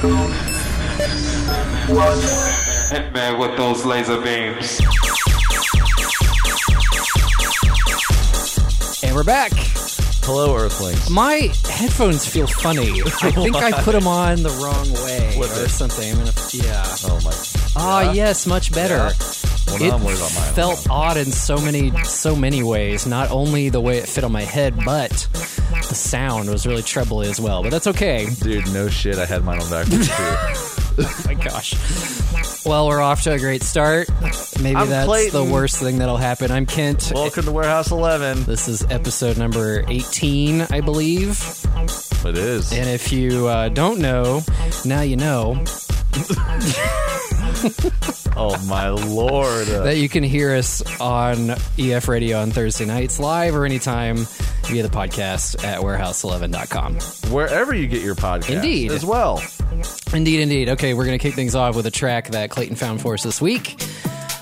2, 1. Hit me with those laser beams. And we're back. Hello, Earthlings. My headphones feel funny. I think I put them on the wrong way Flip or it. something. I'm gonna, yeah. Oh my. Ah, Yeah? yes, much better. Well, it I'm worried about mine. felt odd in so many so many ways. Not only the way it fit on my head, but the sound was really trebly as well. But that's okay. Dude, no shit. I had mine on backwards too. Oh my gosh. Well, we're off to a great start. Maybe I'm that's Clayton. the worst thing that'll happen. I'm Kent. Welcome to Warehouse 11. This is episode number 18, I believe. It is. And if you uh, don't know, now you know Oh my lord. that you can hear us on EF Radio on Thursday nights live or anytime via the podcast at warehouse11.com. Wherever you get your podcast. Indeed. As well. Indeed, indeed. Okay, we're going to kick things off with a track that Clayton found for us this week.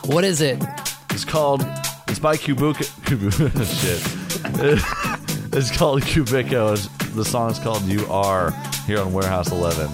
What is it? It's called. It's by Kubuka. Kubu, shit. it's called Kubico. The song is called You Are here on Warehouse 11.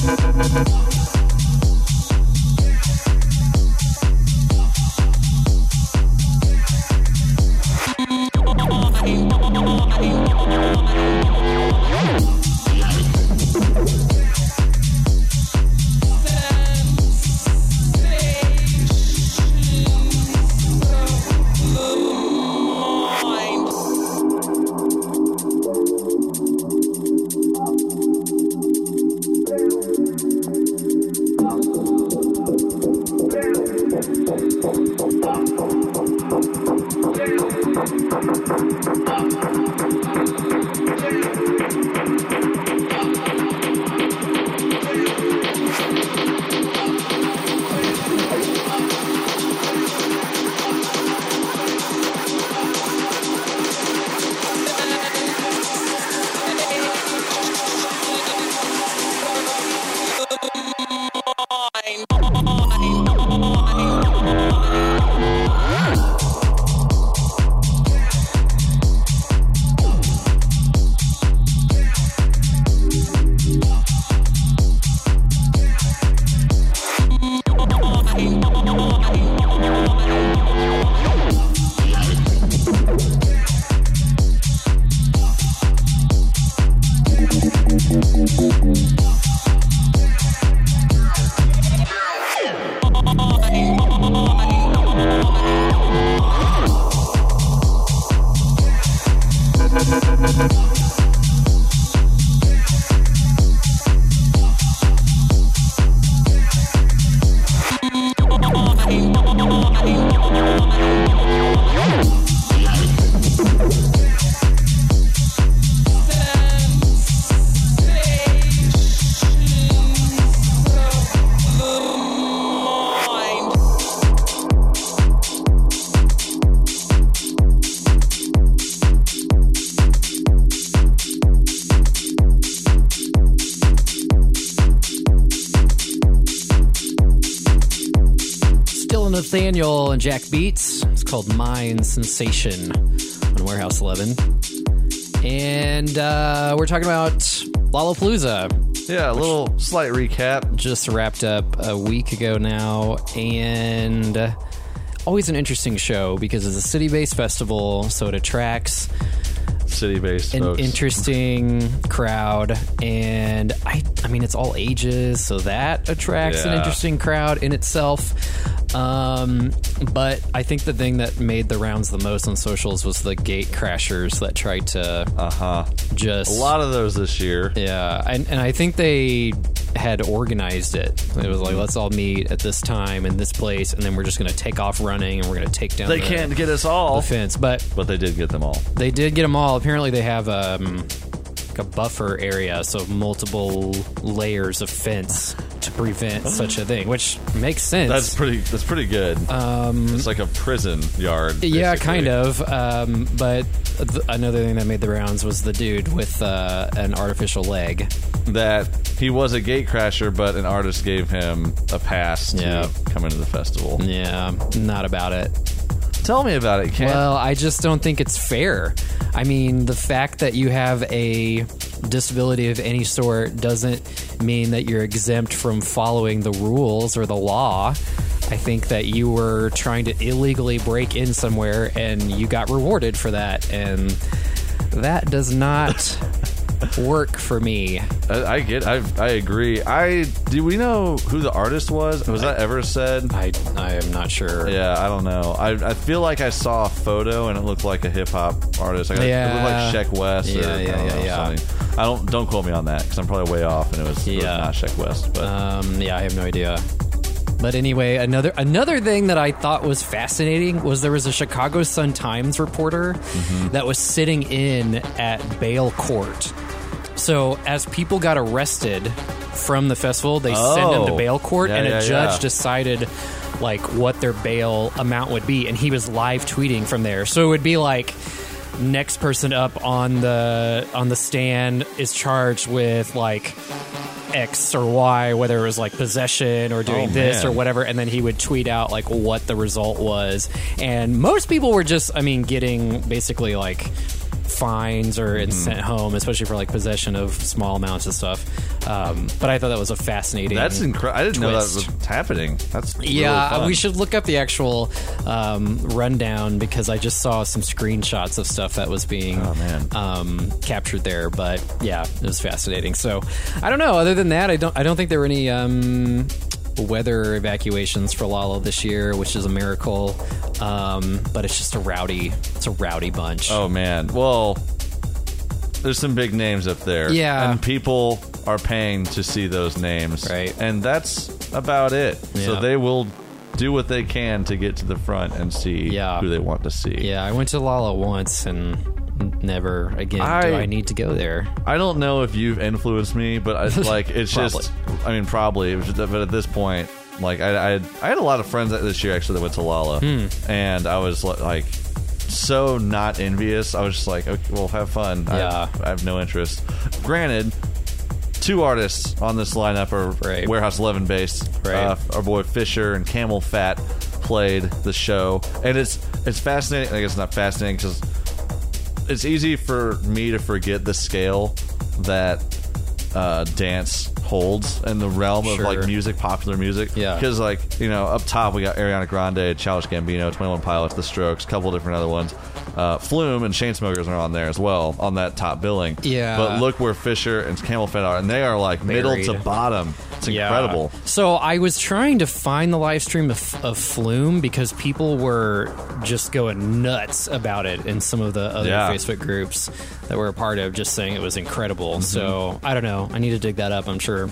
Musik Nathaniel and Jack Beats. It's called Mind Sensation on Warehouse 11. And uh, we're talking about Lollapalooza. Yeah, a little slight recap. Just wrapped up a week ago now. And uh, always an interesting show because it's a city based festival, so it attracts City based an folks. interesting crowd and I I mean it's all ages so that attracts an interesting crowd in itself um, but I think the thing that made the rounds the most on socials was the gate crashers that tried to uh huh. just A lot of those this year. yeah and, and I think they had organized it it was like let's all meet at this time in this place and then we're just going to take off running and we're going to take down They the, can't get us all, the fence but but they did get them all. they did get them all. Apparently, they have um, like a buffer area, so multiple layers of fence to prevent such a thing, which makes sense. That's pretty. That's pretty good. Um, it's like a prison yard. yeah, basically. kind of. Um, but th- another thing that made the rounds was the dude with uh, an artificial leg. That he was a gate crasher, but an artist gave him a pass to Yeah. come into the festival. Yeah, not about it. Tell me about it, Ken. Well, I just don't think it's fair. I mean, the fact that you have a disability of any sort doesn't mean that you're exempt from following the rules or the law. I think that you were trying to illegally break in somewhere and you got rewarded for that. And that does not work for me. I, I get. I I agree. I do. We know who the artist was. Was that ever said? I, I am not sure. Yeah, I don't know. I, I feel like I saw a photo and it looked like a hip hop artist. Like, Yeah. It looked like Sheck Wes. Yeah, or, I yeah, don't yeah, know, yeah. something. I don't don't quote me on that because I'm probably way off and it was, it was Yeah. not Sheck Wes. But Um, yeah, I have no idea. But anyway, another another thing that I thought was fascinating was there was a Chicago Sun Times reporter Mm-hmm. that was sitting in at bail court. So as people got arrested from the festival, they sent them to Oh. bail court, Yeah, and a yeah, judge yeah. decided like what their bail amount would be, and he was live tweeting from there. So it would be like next person up on the on the stand is charged with like X or Y, whether it was like possession or doing Oh, this man. or whatever, and then he would tweet out like what the result was. And most people were just, I mean, getting basically like fines or Mm-hmm. sent home, especially for like possession of small amounts of stuff. Um, but I thought that was a fascinating. That's incredible. I didn't know that was happening. That's really Yeah, fun. we should look up the actual um, rundown because I just saw some screenshots of stuff that was being Oh, man. um, captured there. But yeah, it was fascinating. So I don't know. Other than that, I don't. I don't think there were any um, weather evacuations for Lala this year, which is a miracle. Um, but it's just a rowdy. It's a rowdy bunch. Oh man. Well, there's some big names up there. Yeah. And people are paying to see those names. Right. And that's about it. So they will do what they can to get to the front and see Yeah. who they want to see. Yeah, I went to Lala once and never again do I- I need to go there. I don't know if you've influenced me, but I, like it's just. I mean, probably. It was just, but at this point, like I, I, had, I had a lot of friends this year actually that went to Lala, Hmm. and I was like so not envious. I was just like, okay, well, have fun. I- Yeah. I, have no interest. Granted. Two artists on this lineup are Right. Warehouse 11 based. Right. Uh, our boy Fisher and CamelPhat played the show, and it's it's fascinating. I guess it's not fascinating because it's easy for me to forget the scale that uh, dance holds in the realm of like music, popular music. Yeah. Because like you know, up top we got Ariana Grande, Childish Gambino, Twenty One Pilots, The Strokes, a couple different other ones. Uh, Flume and Chainsmokers are on there as well on that top billing. Yeah. But look where Fisher and CamelPhat are, and they are like middle to bottom. It's Yeah. incredible. So I was trying to find the live stream of, of Flume because people were just going nuts about it in some of the other Yeah. Facebook groups that we're a part of, just saying it was incredible. Mm-hmm. So I don't know. I need to dig that up. I'm sure.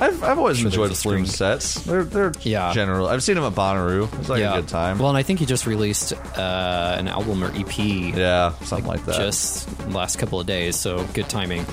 I've, I've always enjoyed there's a Flume stream. sets. They're they're Yeah. general. I've seen them at Bonnaroo. It's like yeah, a good time. Well, and I think he just released uh, an album or EP. yeah, something like that. Just last couple of days, so good timing.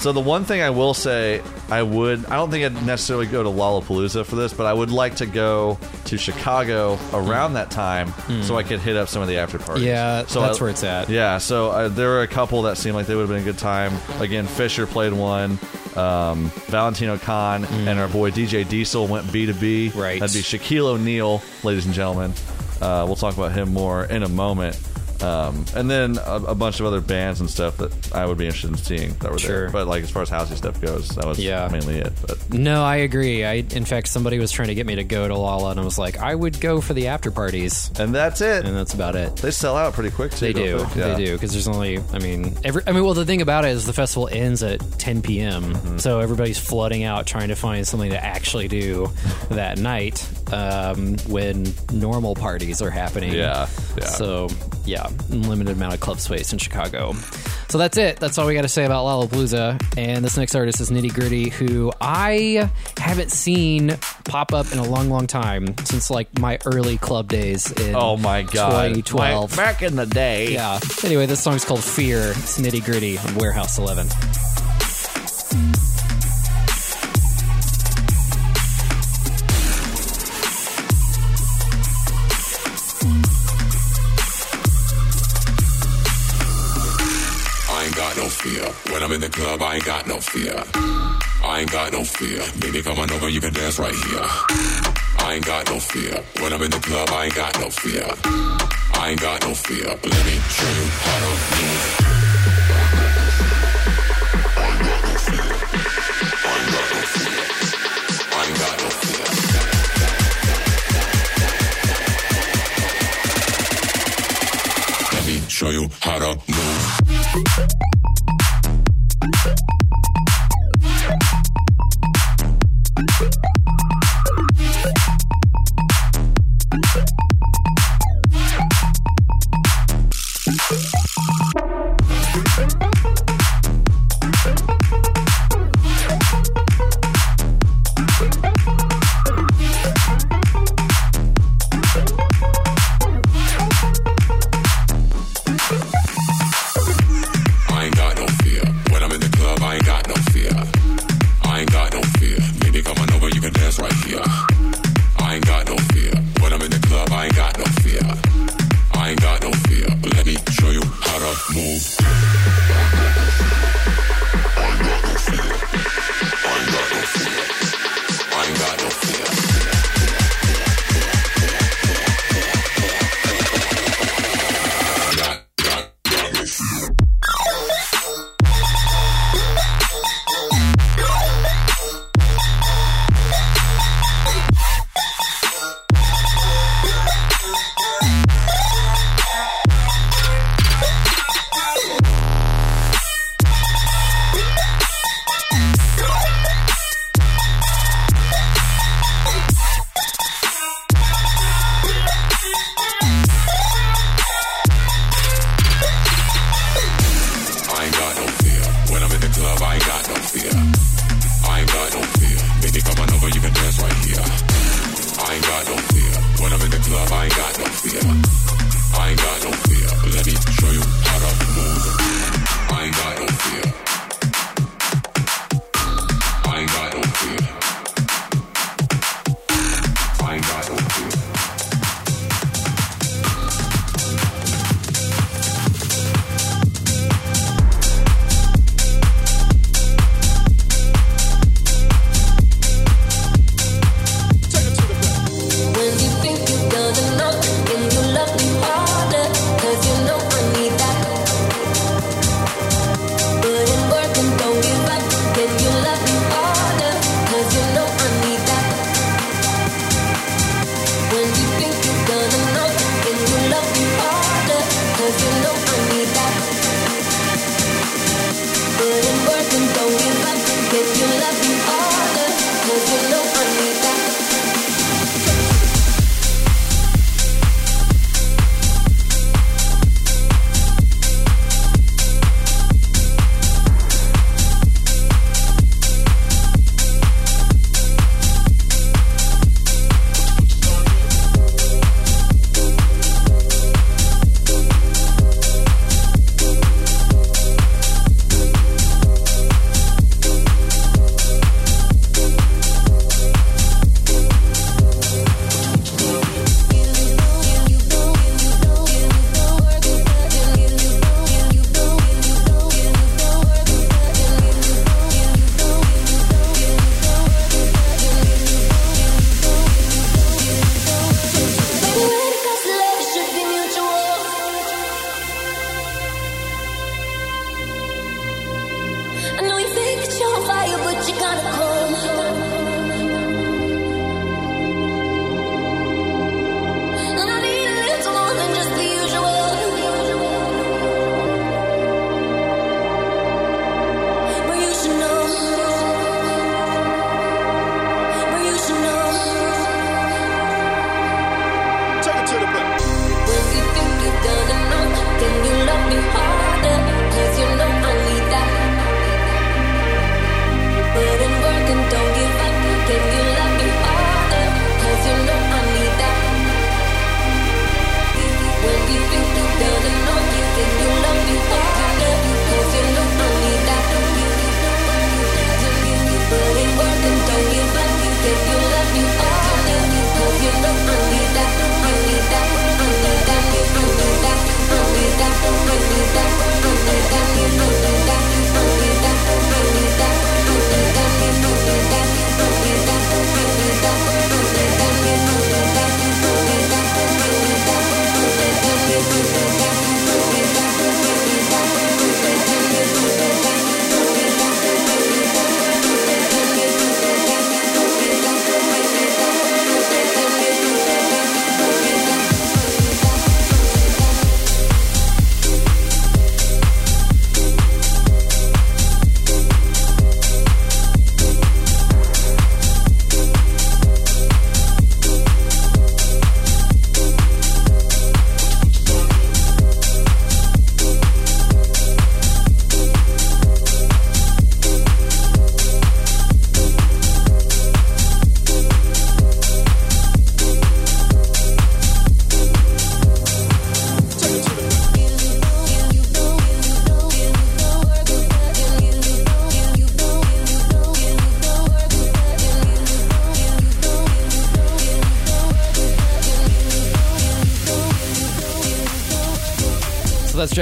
So the one thing I will say, I would, I don't think I'd necessarily go to Lollapalooza for this, but I would like to go to Chicago around that time so I could hit up some of the after parties. Hmm. Yeah, so that's I- where it's at. Yeah, so uh, there were a couple that seemed like they would have been a good time. Again, Fisher played one. Um, Valentino Khan and our boy DJ Diesel went B to B. Right. That'd be Shaquille O'Neal, ladies and gentlemen. Uh, we'll talk about him more in a moment. Um, and then a, a bunch of other bands and stuff that I would be interested in seeing that were Sure. there. But like as far as housey stuff goes, that was Yeah. mainly it. But No, I agree. I, in fact, somebody was trying to get me to go to Lala, and I was like, I would go for the after parties, and that's it. and that's about it. they sell out pretty quick too. They don't. Yeah. They do because there's only. I mean, every. I mean, well, the thing about it is the festival ends at 10 p.m. Mm-hmm. So everybody's flooding out trying to find something to actually do that night um, when normal parties are happening. Yeah, yeah. So yeah, limited amount of club space in Chicago. So that's it. That's all we got to say about Lollapalooza. And this next artist is Nitti Gritti, who I haven't seen pop up in a long, long time since like my early club days in Oh my god! 2012. My- back in the day. Yeah. Anyway, this song's called Fear. It's nitti gritti on Warehouse 11. Club, I ain't got no fear. I ain't got no fear. Baby, come on over, you can dance right here. I ain't got no fear. When I'm in the club, I ain't got no fear. I ain't got no fear. Let me show you how to move. I'm got no fear. I ain't got no fear. Let me show you how to move.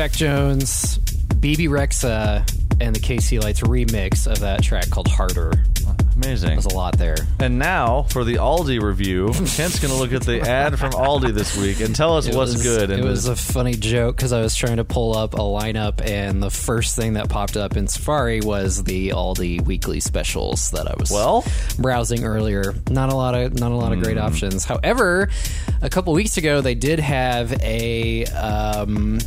Jax Jones, Bebe Rexha, and the KC Lights remix of that track called Harder. Amazing. There's a lot there. And now for the Aldi review, Kent's going to look at the ad from Aldi this week and tell us It what's was- good. It was a funny joke because I was trying to pull up a lineup, and the first thing that popped up in Safari was the Aldi weekly specials that I was Well? browsing earlier. Not a lot of not a lot of Hmm. great options. However, a couple weeks ago they did have a um,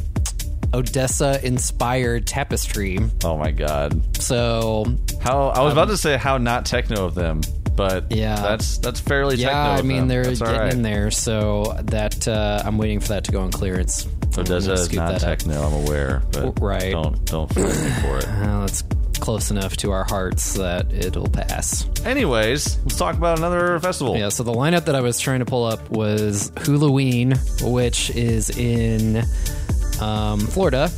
Odesza inspired tapestry. oh my god, So how I was about to say how not techno of them, but Yeah. that's that's fairly yeah, techno. I mean them. they're That's getting right. in there. So that uh, I'm waiting for that to go on clearance. Odesza is not that up. techno. I'm aware, but Right. don't don't for it. Uh, let's close enough to our hearts that it'll pass. Anyways, let's talk about another festival. Yeah, so the lineup that I was trying to pull up was Hulaween, which is in um, Florida.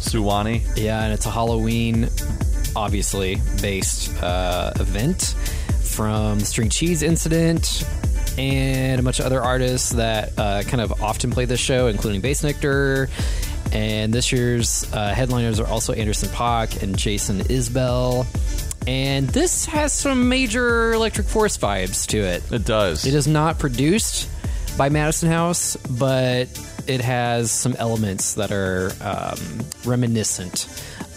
Suwannee. Yeah, and it's a Halloween, obviously, based uh, event from the String Cheese Incident and a bunch of other artists that uh, kind of often play this show, including Bassnectar. And this year's uh, headliners are also Anderson .Paak and Jason Isbell. And this has some major Electric Forest vibes to it. It does. It is not produced by Madison House, but it has some elements that are um, reminiscent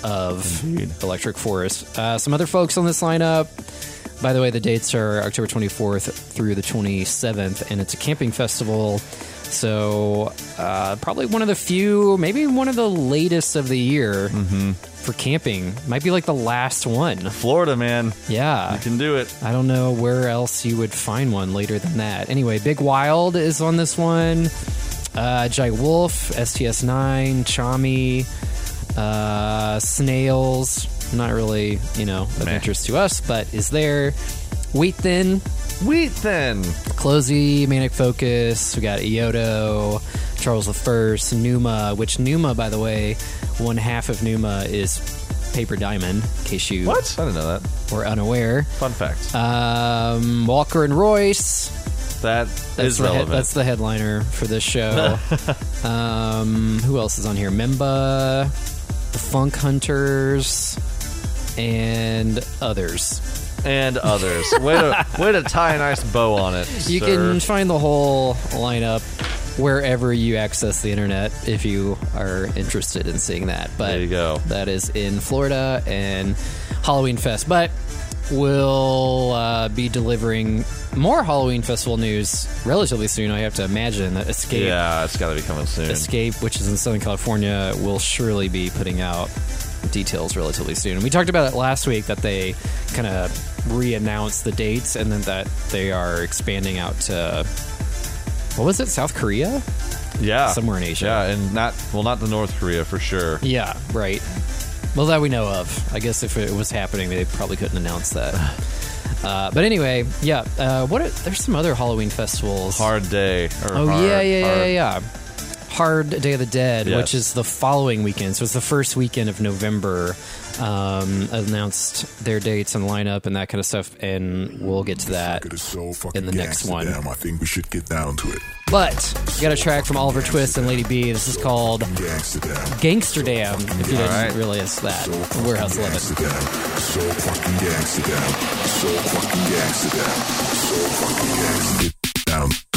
of Electric Forest. Uh, some other folks on this lineup. By the way, the dates are October 24th through the 27th, and it's a camping festival. So, uh, probably one of the few, maybe one of the latest of the year for camping. Might be like the last one. Florida, man. Yeah. You can do it. I don't know where else you would find one later than that. Anyway, Big Wild is on this one. Uh, Jai Wolf, STS9, Chami, uh, Snails. Not really, you know, of Meh. interest to us, but is there. Wheat Thin, Wheat Thin. CloZee, Manic Focus. We got EOTO, Charles the First, Pnuma. Which Pnuma, by the way, one half of Pnuma is Paper Diamond. In case you What? I didn't know that. were unaware. Fun fact. Um, Walker and Royce. that That's is the, head- relevant. that's the headliner for this show. um, who else is on here? Memba, the Funk Hunters, and others. and others. way to way to tie a nice bow on it. You sir. can find the whole lineup wherever you access the internet if you are interested in seeing that. But There you go. that is in Florida and Halloween Fest. But we'll uh, be delivering more Halloween Festival news relatively soon. I have to imagine that Escape, Yeah, it's got to be coming soon. Escape, which is in Southern California, will surely be putting out details relatively soon. We talked about it last week that they kind of re-announced the dates and then that they are expanding out to what was it, South Korea? Yeah, somewhere in Asia. Yeah, and not well, not the North Korea for sure. Yeah, right. Well, that we know of. I guess if it was happening, they probably couldn't announce that. Uh, but anyway, yeah. Uh, what? Are, there's some other Halloween festivals. Hard day. Or Oh hard, yeah, yeah, yeah, hard- yeah. Hard Day of the Dead, Yes. which is the following weekend. So it's the first weekend of November. Um, announced their dates and lineup and that kind of stuff, and we'll get to that so in the next one. Damn, I think we should get down to it. But we got a track from Oliver Twist and Lady B. This is called Gangsta damn. Gangsterdam. If you didn't right. realize that, So Warehouse Eleven. gangsta. So fucking gangsta damn. So fucking gangsta damn. So fucking gangsta.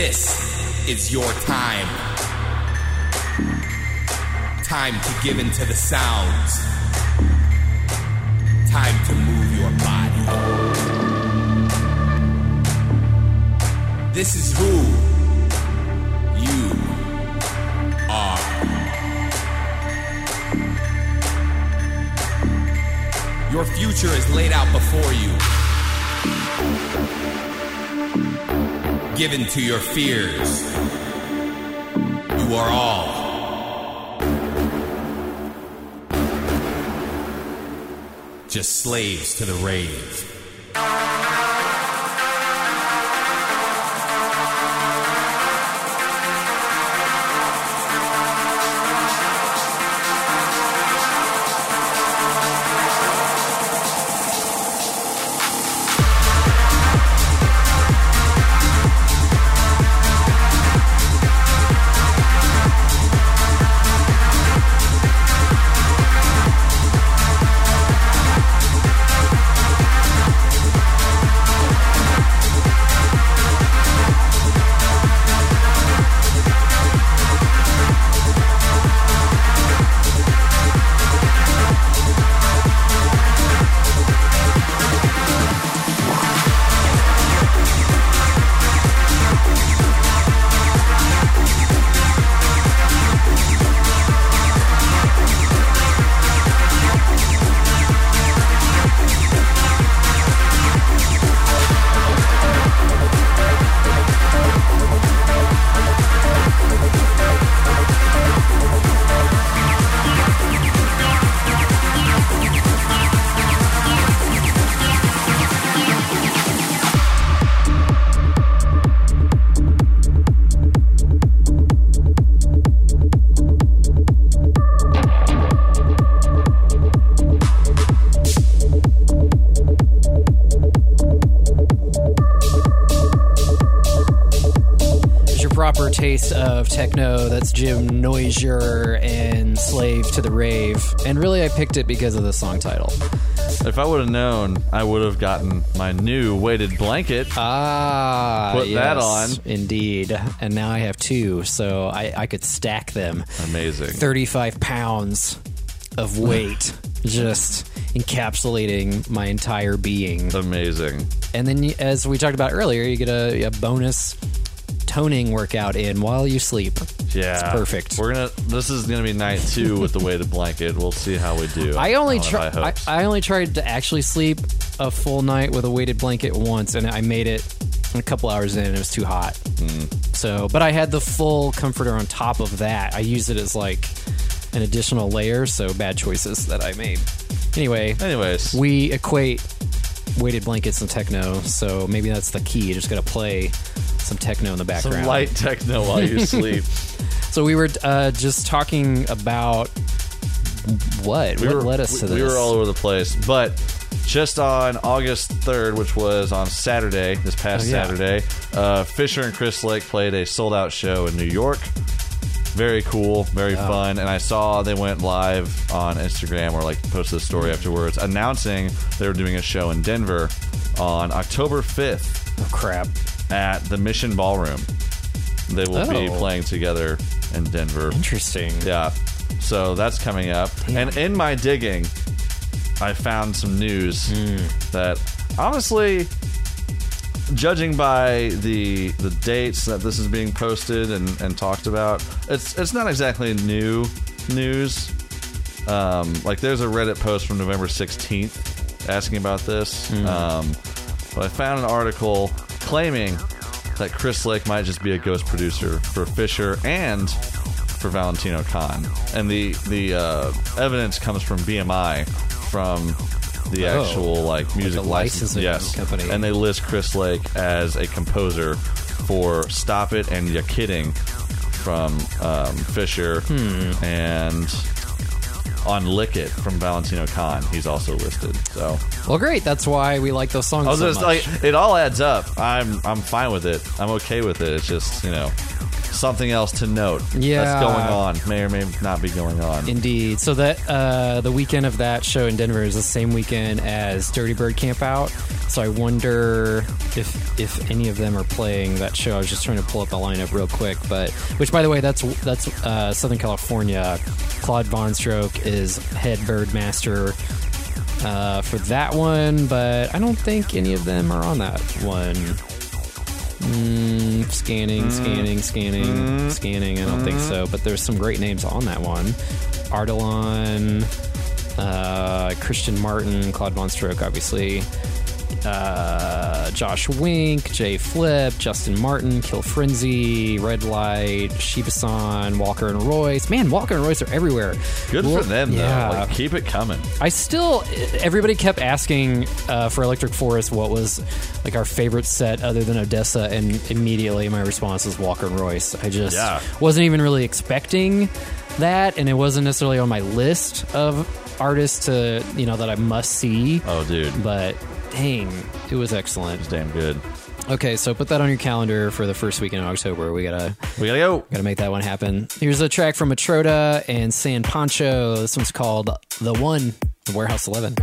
This is your time. Time to give into the sounds. Time to move your body. This is who you are. Your future is laid out before you. Given to your fears. You are all. Just slaves to the rave. Of techno. That's Jim Noisier and Slave to the Rave. And really, I picked it because of the song title. If I would have known, I would have gotten my new weighted blanket. Ah, Put that on. Indeed. And now I have two, so I, I could stack them. Amazing. 35 pounds of weight, just encapsulating my entire being. Amazing. And then, as we talked about earlier, you get a, a bonus toning workout in while you sleep. Yeah, It's perfect. We're gonna. This is gonna be night two with the weighted blanket. We'll see how we do. I only tried. I. I only tried to actually sleep a full night with a weighted blanket once, and I made it a couple hours in. and It was too hot. Mm. So, but I had the full comforter on top of that. I used it as like an additional layer. So bad choices that I made. Anyway, Anyways, we equate weighted blankets and techno. So maybe that's the key. You just gotta play some techno in the background. some light techno while you sleep. So we were uh, just talking about what? we what were, led us to we, this? we were all over the place, but just on August 3rd, which was on Saturday, this past Oh, yeah. Saturday, uh, Fisher and Chris Lake played a sold out show in New York. Very cool, very fun. And I saw they went live on Instagram or like posted a story afterwards announcing they were doing a show in Denver on October 5th Oh, crap. At the Mission Ballroom. They will be Oh. playing together in Denver. Interesting. Yeah. So that's coming up. And in my digging, I found some news that honestly, judging by the the dates that this is being posted and, and talked about, it's it's not exactly new news. Um, like there's a Reddit post from November 16th asking about this. Um, but I found an article claiming that Chris Lake might just be a ghost producer for Fisher and for Valentino Khan, and the the uh, evidence comes from BMI, from the Oh. actual like music license, licensing yes, company. and they list Chris Lake as a composer for "Stop It" and "Ya Kidding" from um, Fisher, Hmm. and on "Lick It" from Valentino Khan. He's also listed. So Well, great. That's why we like those songs I was so just much. like, it all adds up. I'm I'm fine with it. I'm okay with it. It's just you know, something else to note Yeah. that's going on. May or may not be going on. Indeed. So that uh, the weekend of that show in Denver is the same weekend as Dirtybird Campout. So I wonder if if any of them are playing that show. I was just trying to pull up the lineup real quick, but which by the way, that's that's uh, Southern California. Claude VonStroke is head bird master uh, for that one, but I don't think any of them are on that one. Mm, scanning, scanning, scanning, scanning. I don't think so, but there's some great names on that one. Artelon, uh, Christian Martin, Claude VonStroke, obviously. Uh, Josh Wink, J.Phlip, Justin Martin, Kill Frenzy, Red Light, Shiba San, Walker and Royce. Man, Walker and Royce are everywhere. Good Well, for them, though. yeah. Like, keep it coming. I still, everybody kept asking uh, for Electric Forest what was like our favorite set other than Odesza, and immediately my response was Walker and Royce. I just Yeah. wasn't even really expecting that, and it wasn't necessarily on my list of artists to you know that I must see. Oh, dude. But dang, it was excellent. It's damn good. Okay, so put that on your calendar for the first week in October. We gotta We gotta go. Gotta make that one happen. Here's a track from Matroda and San Pacho. This one's called The One, Warehouse 11.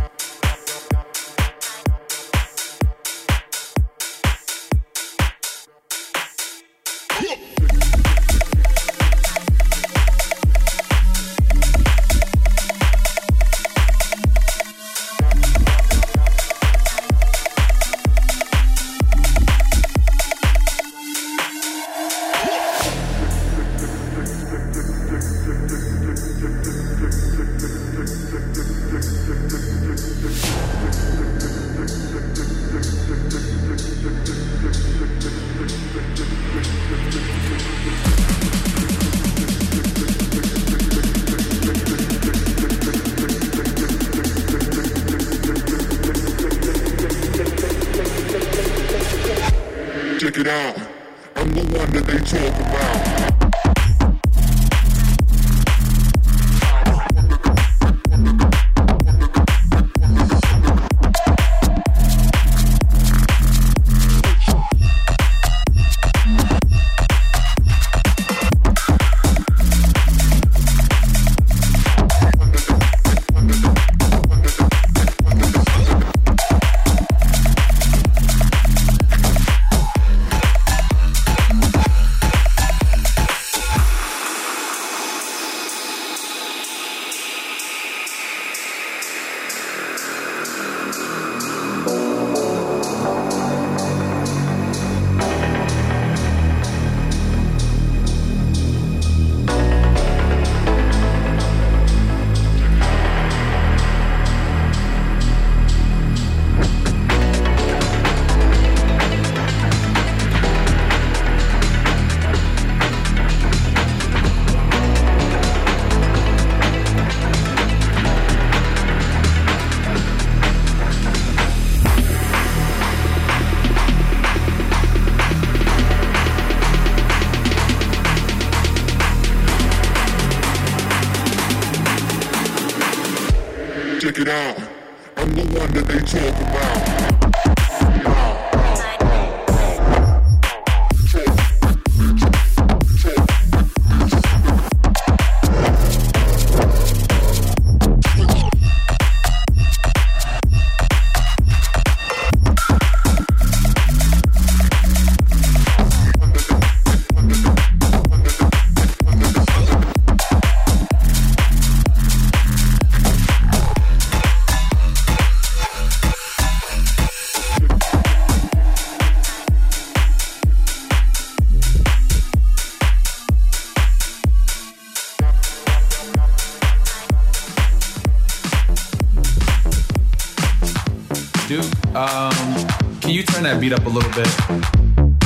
Beat up a little bit?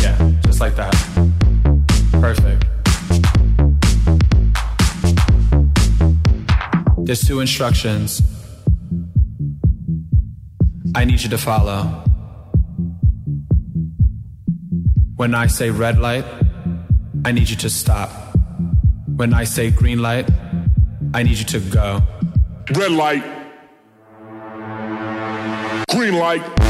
Yeah, just like that. Perfect. There's two instructions I need you to follow. When I say red light, I need you to stop. When I say green light, I need you to go. Red light. Green light.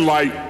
Light.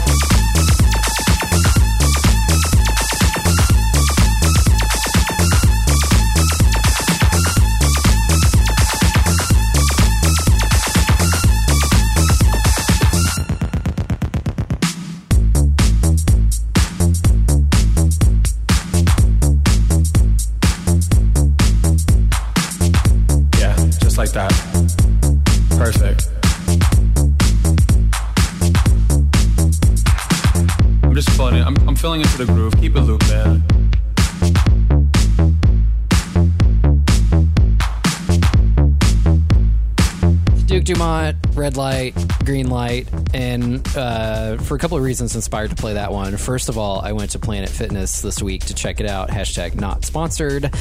Red light, green light, and uh, for a couple of reasons inspired to play that one. First of all, I went to Planet Fitness this week to check it out. Hashtag not sponsored.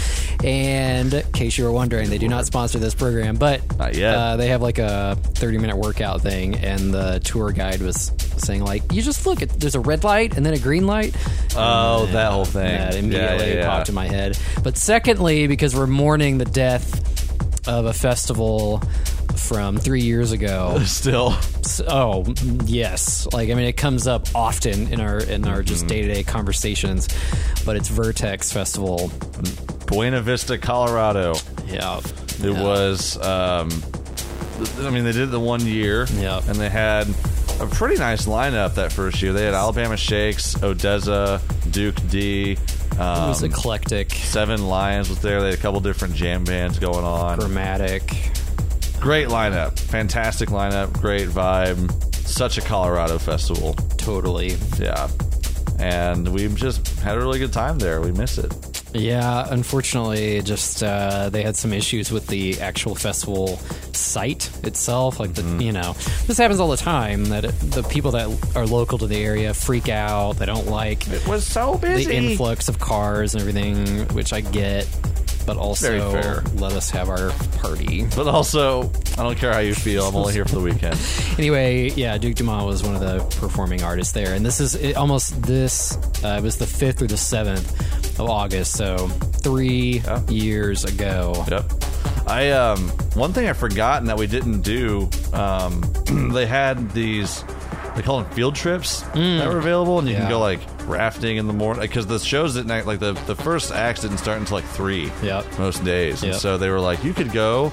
And in case you were wondering, they do not sponsor this program, but. Uh, they have like a 30 minute workout thing, and the tour guide was saying like, you just look, at there's a red light and then a green light. Oh, And that whole thing. That Yeah, immediately yeah, yeah. popped in my head. But secondly, because we're mourning the death of a festival from three years ago. Still, S- Oh yes, like I mean, it comes up often in our in our just day to day conversations. But it's Vertex Festival. Buena Vista, Colorado. Yeah, It Yeah. was. Um, I mean, they did it the one year, Yeah. and they had a pretty nice lineup that first year. They had Alabama Shakes, Odesza, Duke D. It was Um, eclectic, Seven Lions was there. They had a couple different jam bands going on. dramatic. Great lineup, fantastic lineup, great vibe. Such a Colorado festival, Totally. yeah. And we just had a really good time there. We miss it. Yeah, unfortunately, just uh, they had some issues with the actual festival site itself. Like the, Mm-hmm. you know, this happens all the time. That it, the people that are local to the area freak out. They don't like It was so busy the influx of cars and everything, which I get. But also, let us have our party. But also, I don't care how you feel. I'm only here for the weekend. Anyway, yeah, Duke Dumont was one of the performing artists there, and this is it, almost this. Uh, it was the fifth or the seventh of August, so three Yeah. years ago. Yep. I um one thing I forgotten that we didn't do. Um, they had these. They call them field trips that were available, and you Yeah. can go like rafting in the morning because the shows at night, like the the first acts didn't start until like three. Yep. most days, and Yep. so they were like, you could go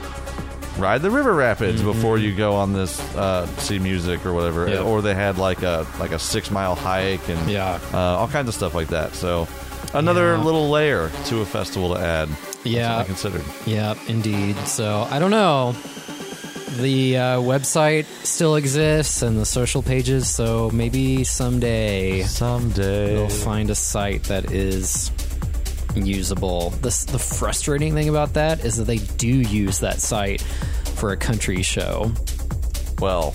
ride the river rapids Mm-hmm. before you go on this uh, see music or whatever. Yep. Or they had like a like a six mile hike and Yeah. uh, all kinds of stuff like that. So another Yeah. little layer to a festival to add. Yeah. I considered. Yeah, indeed. So I don't know. The uh, website still exists and the social pages, so maybe someday Someday. they'll find a site that is usable. The, the frustrating thing about that is that they do use that site for a country show. well,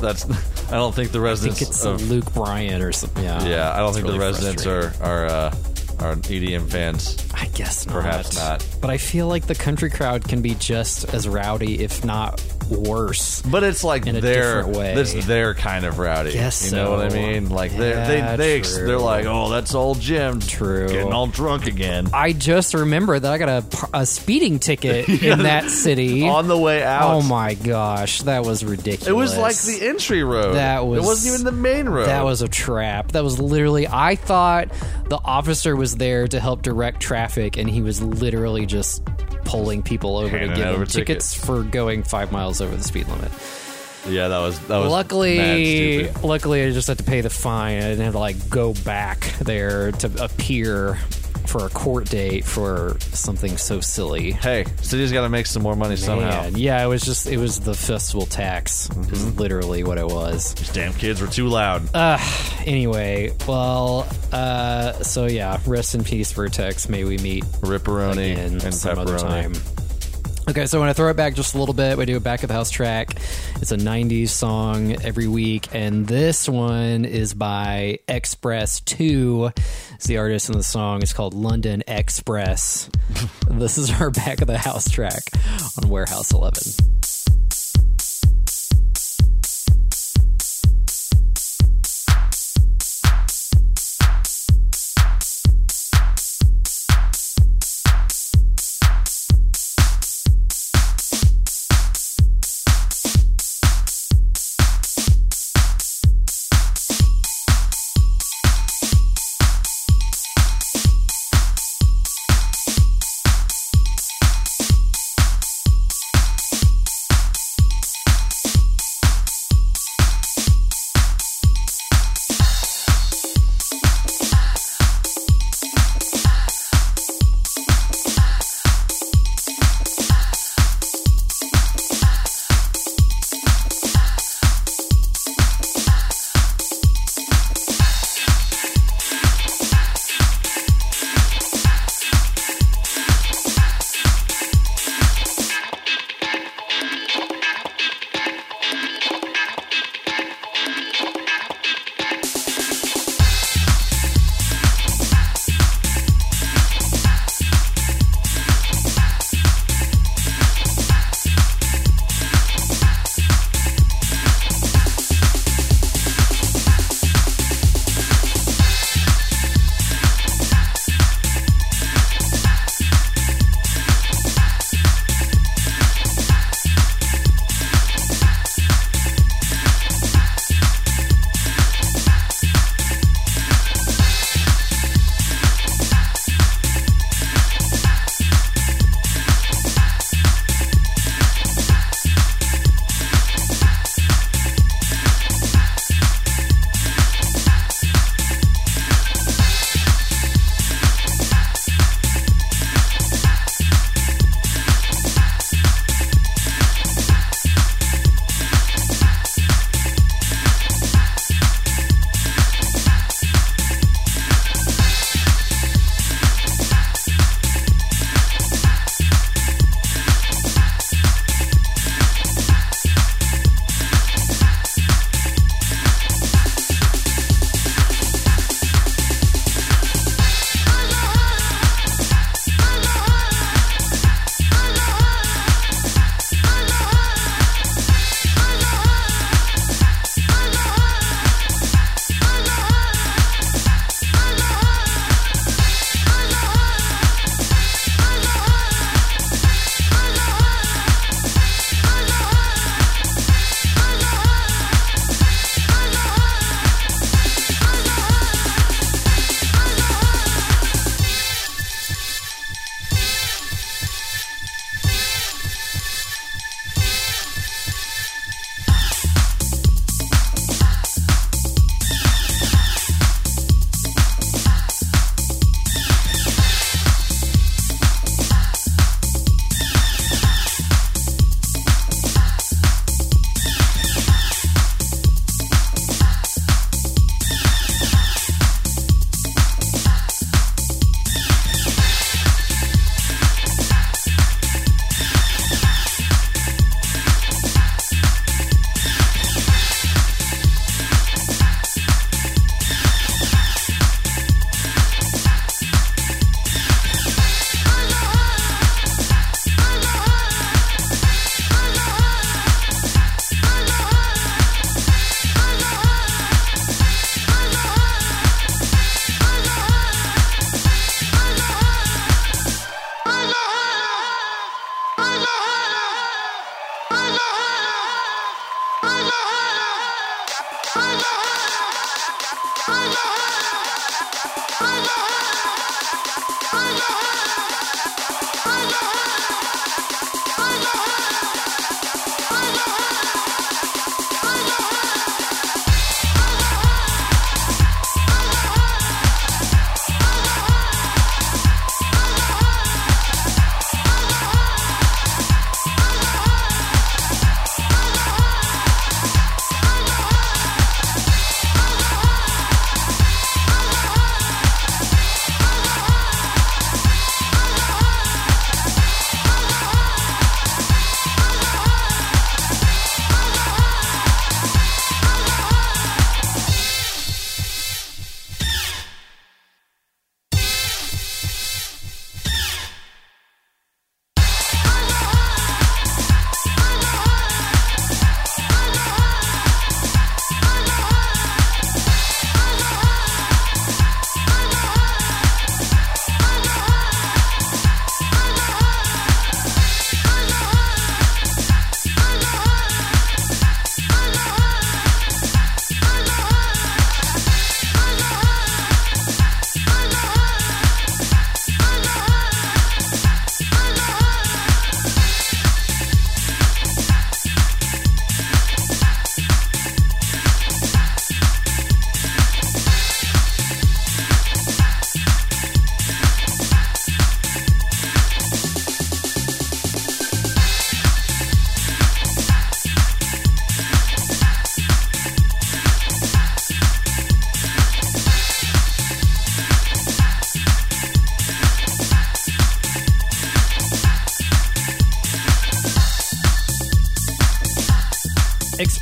that's. I don't think the I residents think it's of Luke Bryan or something. Yeah, yeah. I don't It's think really the residents are are uh, are EDM fans. I guess not. Perhaps not. But I feel like the country crowd can be just as rowdy, if not worse. But it's like In their way. It's their kind of rowdy. Guess you know what I mean? Like they Yeah, they they true. they're like, oh, that's old Jim, True. getting all drunk again I just remember that I got a, a speeding ticket in that city. on the way out. oh my gosh, that was ridiculous. It was like the entry road. That was- It wasn't even the main road. That was a trap. That was literally. I thought the officer was there to help direct traffic, and he was literally just pulling people over to Handing give them tickets. tickets. for going five miles over the speed limit. yeah. That was that was mad luckily, stupid. luckily, I just had to pay the fine. I didn't have to like go back there to appear for a court date for something so silly. Hey, city's got to make some more money somehow. Man, yeah, it was just it was the festival tax. Is Mm-hmm. literally what it was. These damn kids were too loud. Anyway, well, uh, so yeah, rest in peace, Vertex. May we meet Ripperoni and some pepperoni. other time. Okay, so when I throw it back just a little bit, we do a back of the house track. It's a 90s song every week, and this one is by Express 2. It's the artist in the song. It's called London Express. this is our back of the house track on Warehouse 11.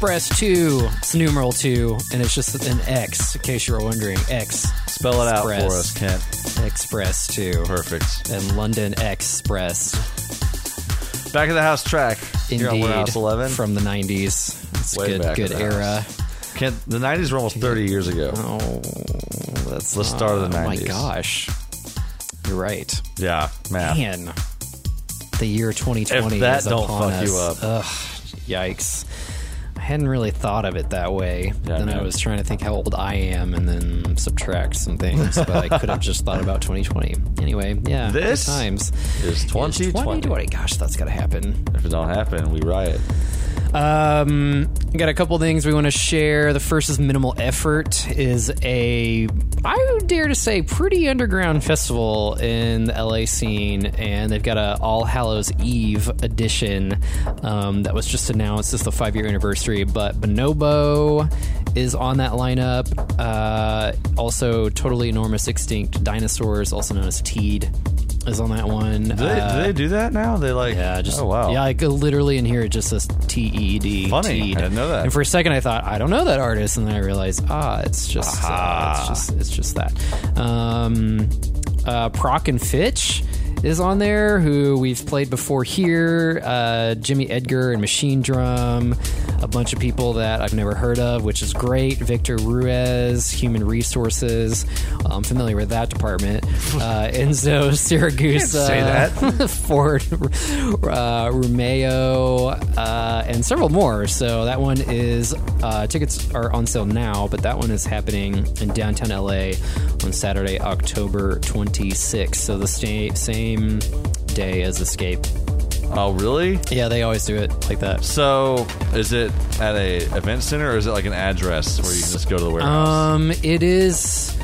Express 2. It's numeral 2, and it's just an X, in case you were wondering. X. Spell it out for Express. us, Kent. Express 2. Perfect. And London Express. Back of the house track. Indeed. Warehouse 11. From the 90s. It's Way good, back good era. Kent, the 90s were almost 30 years ago. Oh, that's The start of the 90s. oh my gosh. You're right. Yeah, math. Man. The year 2020 If that is don't upon fuck you us. up. Ugh, yikes. I hadn't really thought of it that way. Yeah, then I was trying to think how old I am and then subtract some things, but I could have just thought about 2020. Anyway, yeah. This times. is 2020. 2020. Gosh, that's got to happen. If it don't happen, we riot. Um, got a couple things we want to share. The first is Minimal Effort is a I would dare to say pretty underground festival in the LA scene, and they've got a All Hallows Eve edition um, that was just announced. It's the five year anniversary, but Bonobo is on that lineup. Uh, also, Totally Enormous Extinct Dinosaurs, also known as Teed, is on that one. Do they, Uh, do they do that now? They like, yeah, just oh wow, Yeah, like literally in here it just says T E D. Funny, I didn't know that. And for a second I thought I don't know that artist, and then I realized ah, it's just uh, it's just it's just that. Um, uh, Proc and Fitch is on there, who we've played before here. Uh, Jimmy Edgar and Machinedrum, a bunch of people that I've never heard of, which is great. Victor Ruiz, Human Resources. I'm familiar with that department. Uh, Enzo Siragusa. say that. Fort uh, Romeau, uh, and several more. So that one is uh, tickets are on sale now, but that one is happening in downtown LA on Saturday, October 26th. So the sta- same day as Escape. Oh really? Yeah, they always do it like that. So is it at a event center or is it like an address where you can just go to the warehouse? Um, it is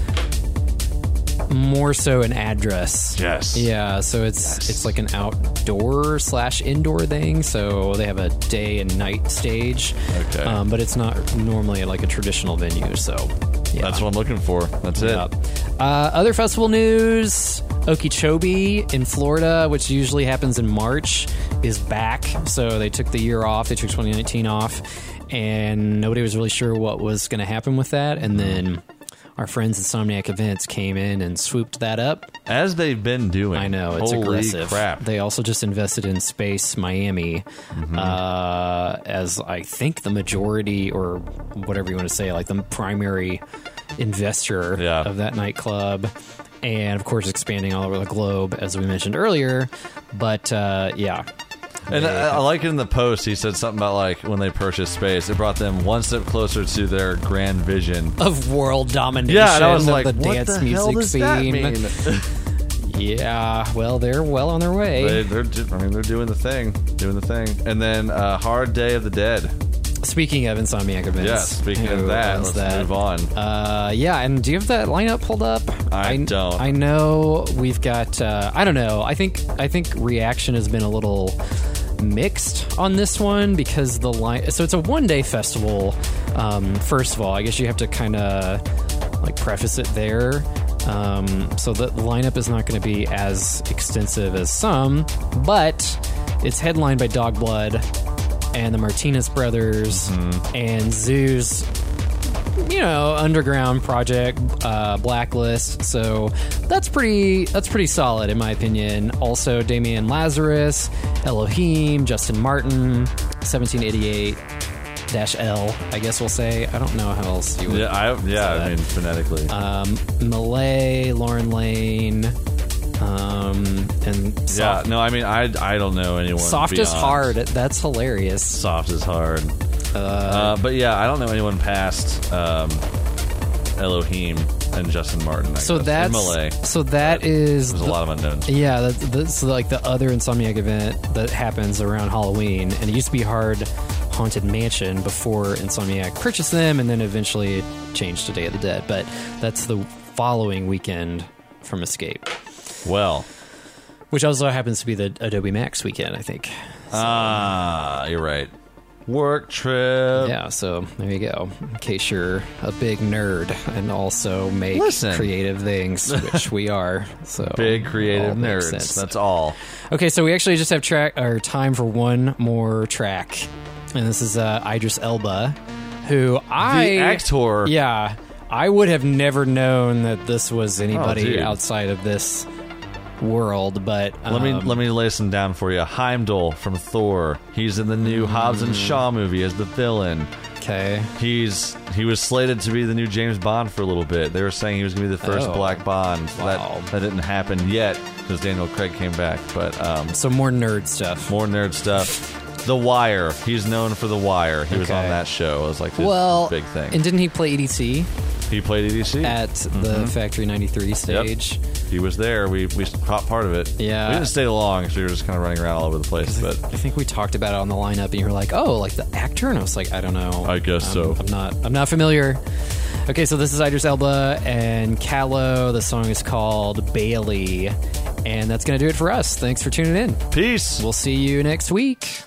more so an address. Yes. Yeah, so it's it's like an outdoor slash indoor thing. So they have a day and night stage. Okay. Um, but it's not normally like a traditional venue. So yeah. That's what I'm looking for. That's it. Yep. Uh, other festival news: Okeechobee in Florida, which usually happens in March, is back. So they took the year off. They took 2019 off, and nobody was really sure what was going to happen with that. And then our friends at Insomniac Events came in and swooped that up. As they've been doing. I know it's Holy aggressive. crap. They also just invested in Space Miami Mm-hmm. uh, as I think the majority or whatever you want to say, like the primary investor Yeah. of that nightclub. And of course, expanding all over the globe, as we mentioned earlier. But uh, yeah, And I, I like it in the post. He said something about like when they purchased space, it brought them one step closer to their grand vision. of world domination. Yeah, and I was like, the what dance the music hell does scene. that mean? Yeah, well, they're well on their way. they, they're, I mean, they're doing the thing, doing the thing. And then uh, Hard Day of the Dead. Speaking of Insomniac events, Yeah, speaking of that, let's that? move on. Uh, yeah, and do you have that lineup pulled up? I don't. I know we've got. Uh, I don't know. I think I think reaction has been a little mixed on this one because the line. So it's a one day festival. Um, first of all, I guess you have to kind of like preface it there. Um, so the lineup is not going to be as extensive as some, but it's headlined by Dog Blood and the Martinez brothers Mm-hmm. and Zhu's you know underground project uh, blacklist so that's pretty that's pretty solid in my opinion also damian lazarus elohim justin martin 1788 dash l i guess we'll say i don't know how else you would Yeah, I, yeah. I mean, phonetically. um, malay lauren lane um, and yeah, no, I mean, I, I don't know anyone. soft is hard that's hilarious Soft is hard. Uh, but yeah, I don't know anyone past um, Elohim and Justin Martin. I so guess. that's Malay. so that is There's a the- lot of unknowns. Yeah, that's, that's like the other Insomniac event that happens around Halloween, and it used to be Hard Haunted Mansion before Insomniac purchased them, and then eventually it changed to Day of the Dead. But that's the following weekend from Escape, Well, which also happens to be the Adobe Max weekend, I think. ah, you're right. Work trip. Yeah, so there you go. In case you're a big nerd and also make Listen. creative things, which we are. So Big creative nerds. That's all. Okay, so we actually just have track or time for one more track. and this is uh, Idris Elba, who I the actor. Yeah, I would have never known that this was anybody Oh, outside of this world. But Let me um, let me lay some down for you. Heimdall from Thor. He's in the new Hobbs and Shaw movie as the villain. Okay. He's he was slated to be the new James Bond for a little bit. They were saying he was going to be the first Oh. Black Bond. Wow. That that didn't happen yet because Daniel Craig came back. But um, So more nerd stuff. more nerd stuff. The Wire. He's known for The Wire. He was Okay. on that show. It was like his well, big thing. And didn't he play EDC he played EDC. at the mm-hmm. Factory 93 stage? he was there. We we caught part of it. Yeah. we didn't stay long because we were just kind of running around all over the place. But I think we talked about it on the lineup, and you were like, "Oh, like the actor," and I was like, "I don't know." I guess I'm, so. I'm not. I'm not familiar. Okay, so this is Idris Elba and Callow. The song is called Bailey, and that's gonna do it for us. Thanks for tuning in. peace. We'll see you next week.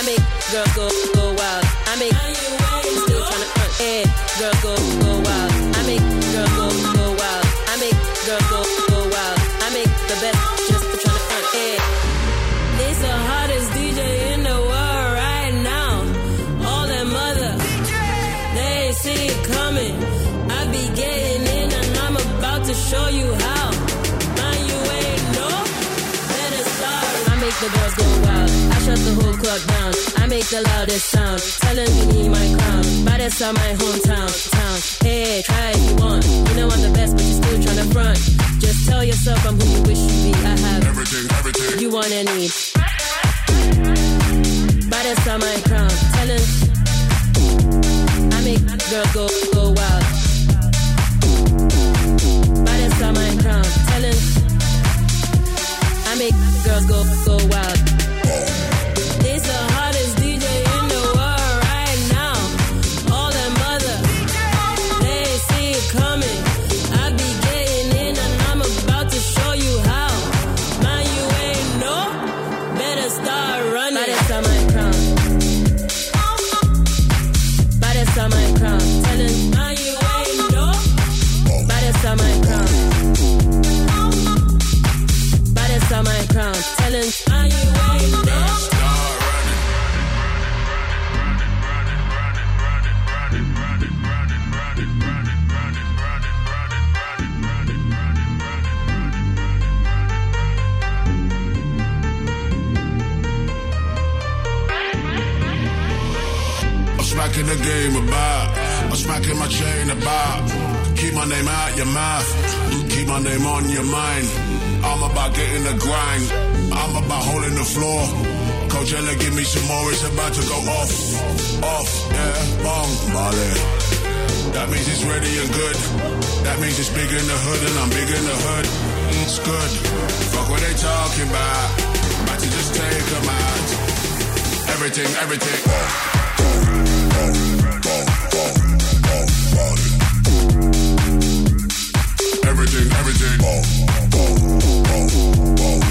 I make girls go go wild. I make still front. Yeah, girls go shut club down. I make the loudest sound. Telling me need my crown. That's on my hometown. Town. Hey, try if you want. You know I'm the best, but you're still tryna front. Just tell yourself I'm who you wish you be. I have Everything, everything. you want and need. That's on my crown. Telling I make girls go go wild. That's on my crown. Telling I make girls go go wild. My name out your mouth. Keep my name on your mind. I'm about getting the grind. I'm about holding the floor. Coachella, give me some more. It's about to go off. Off, yeah, bong, Molly. That means it's ready and good. That means it's big in the hood and I'm big in the hood. It's good. Fuck what they talking about. About to just take them out. Everything, everything. Everything, everything. This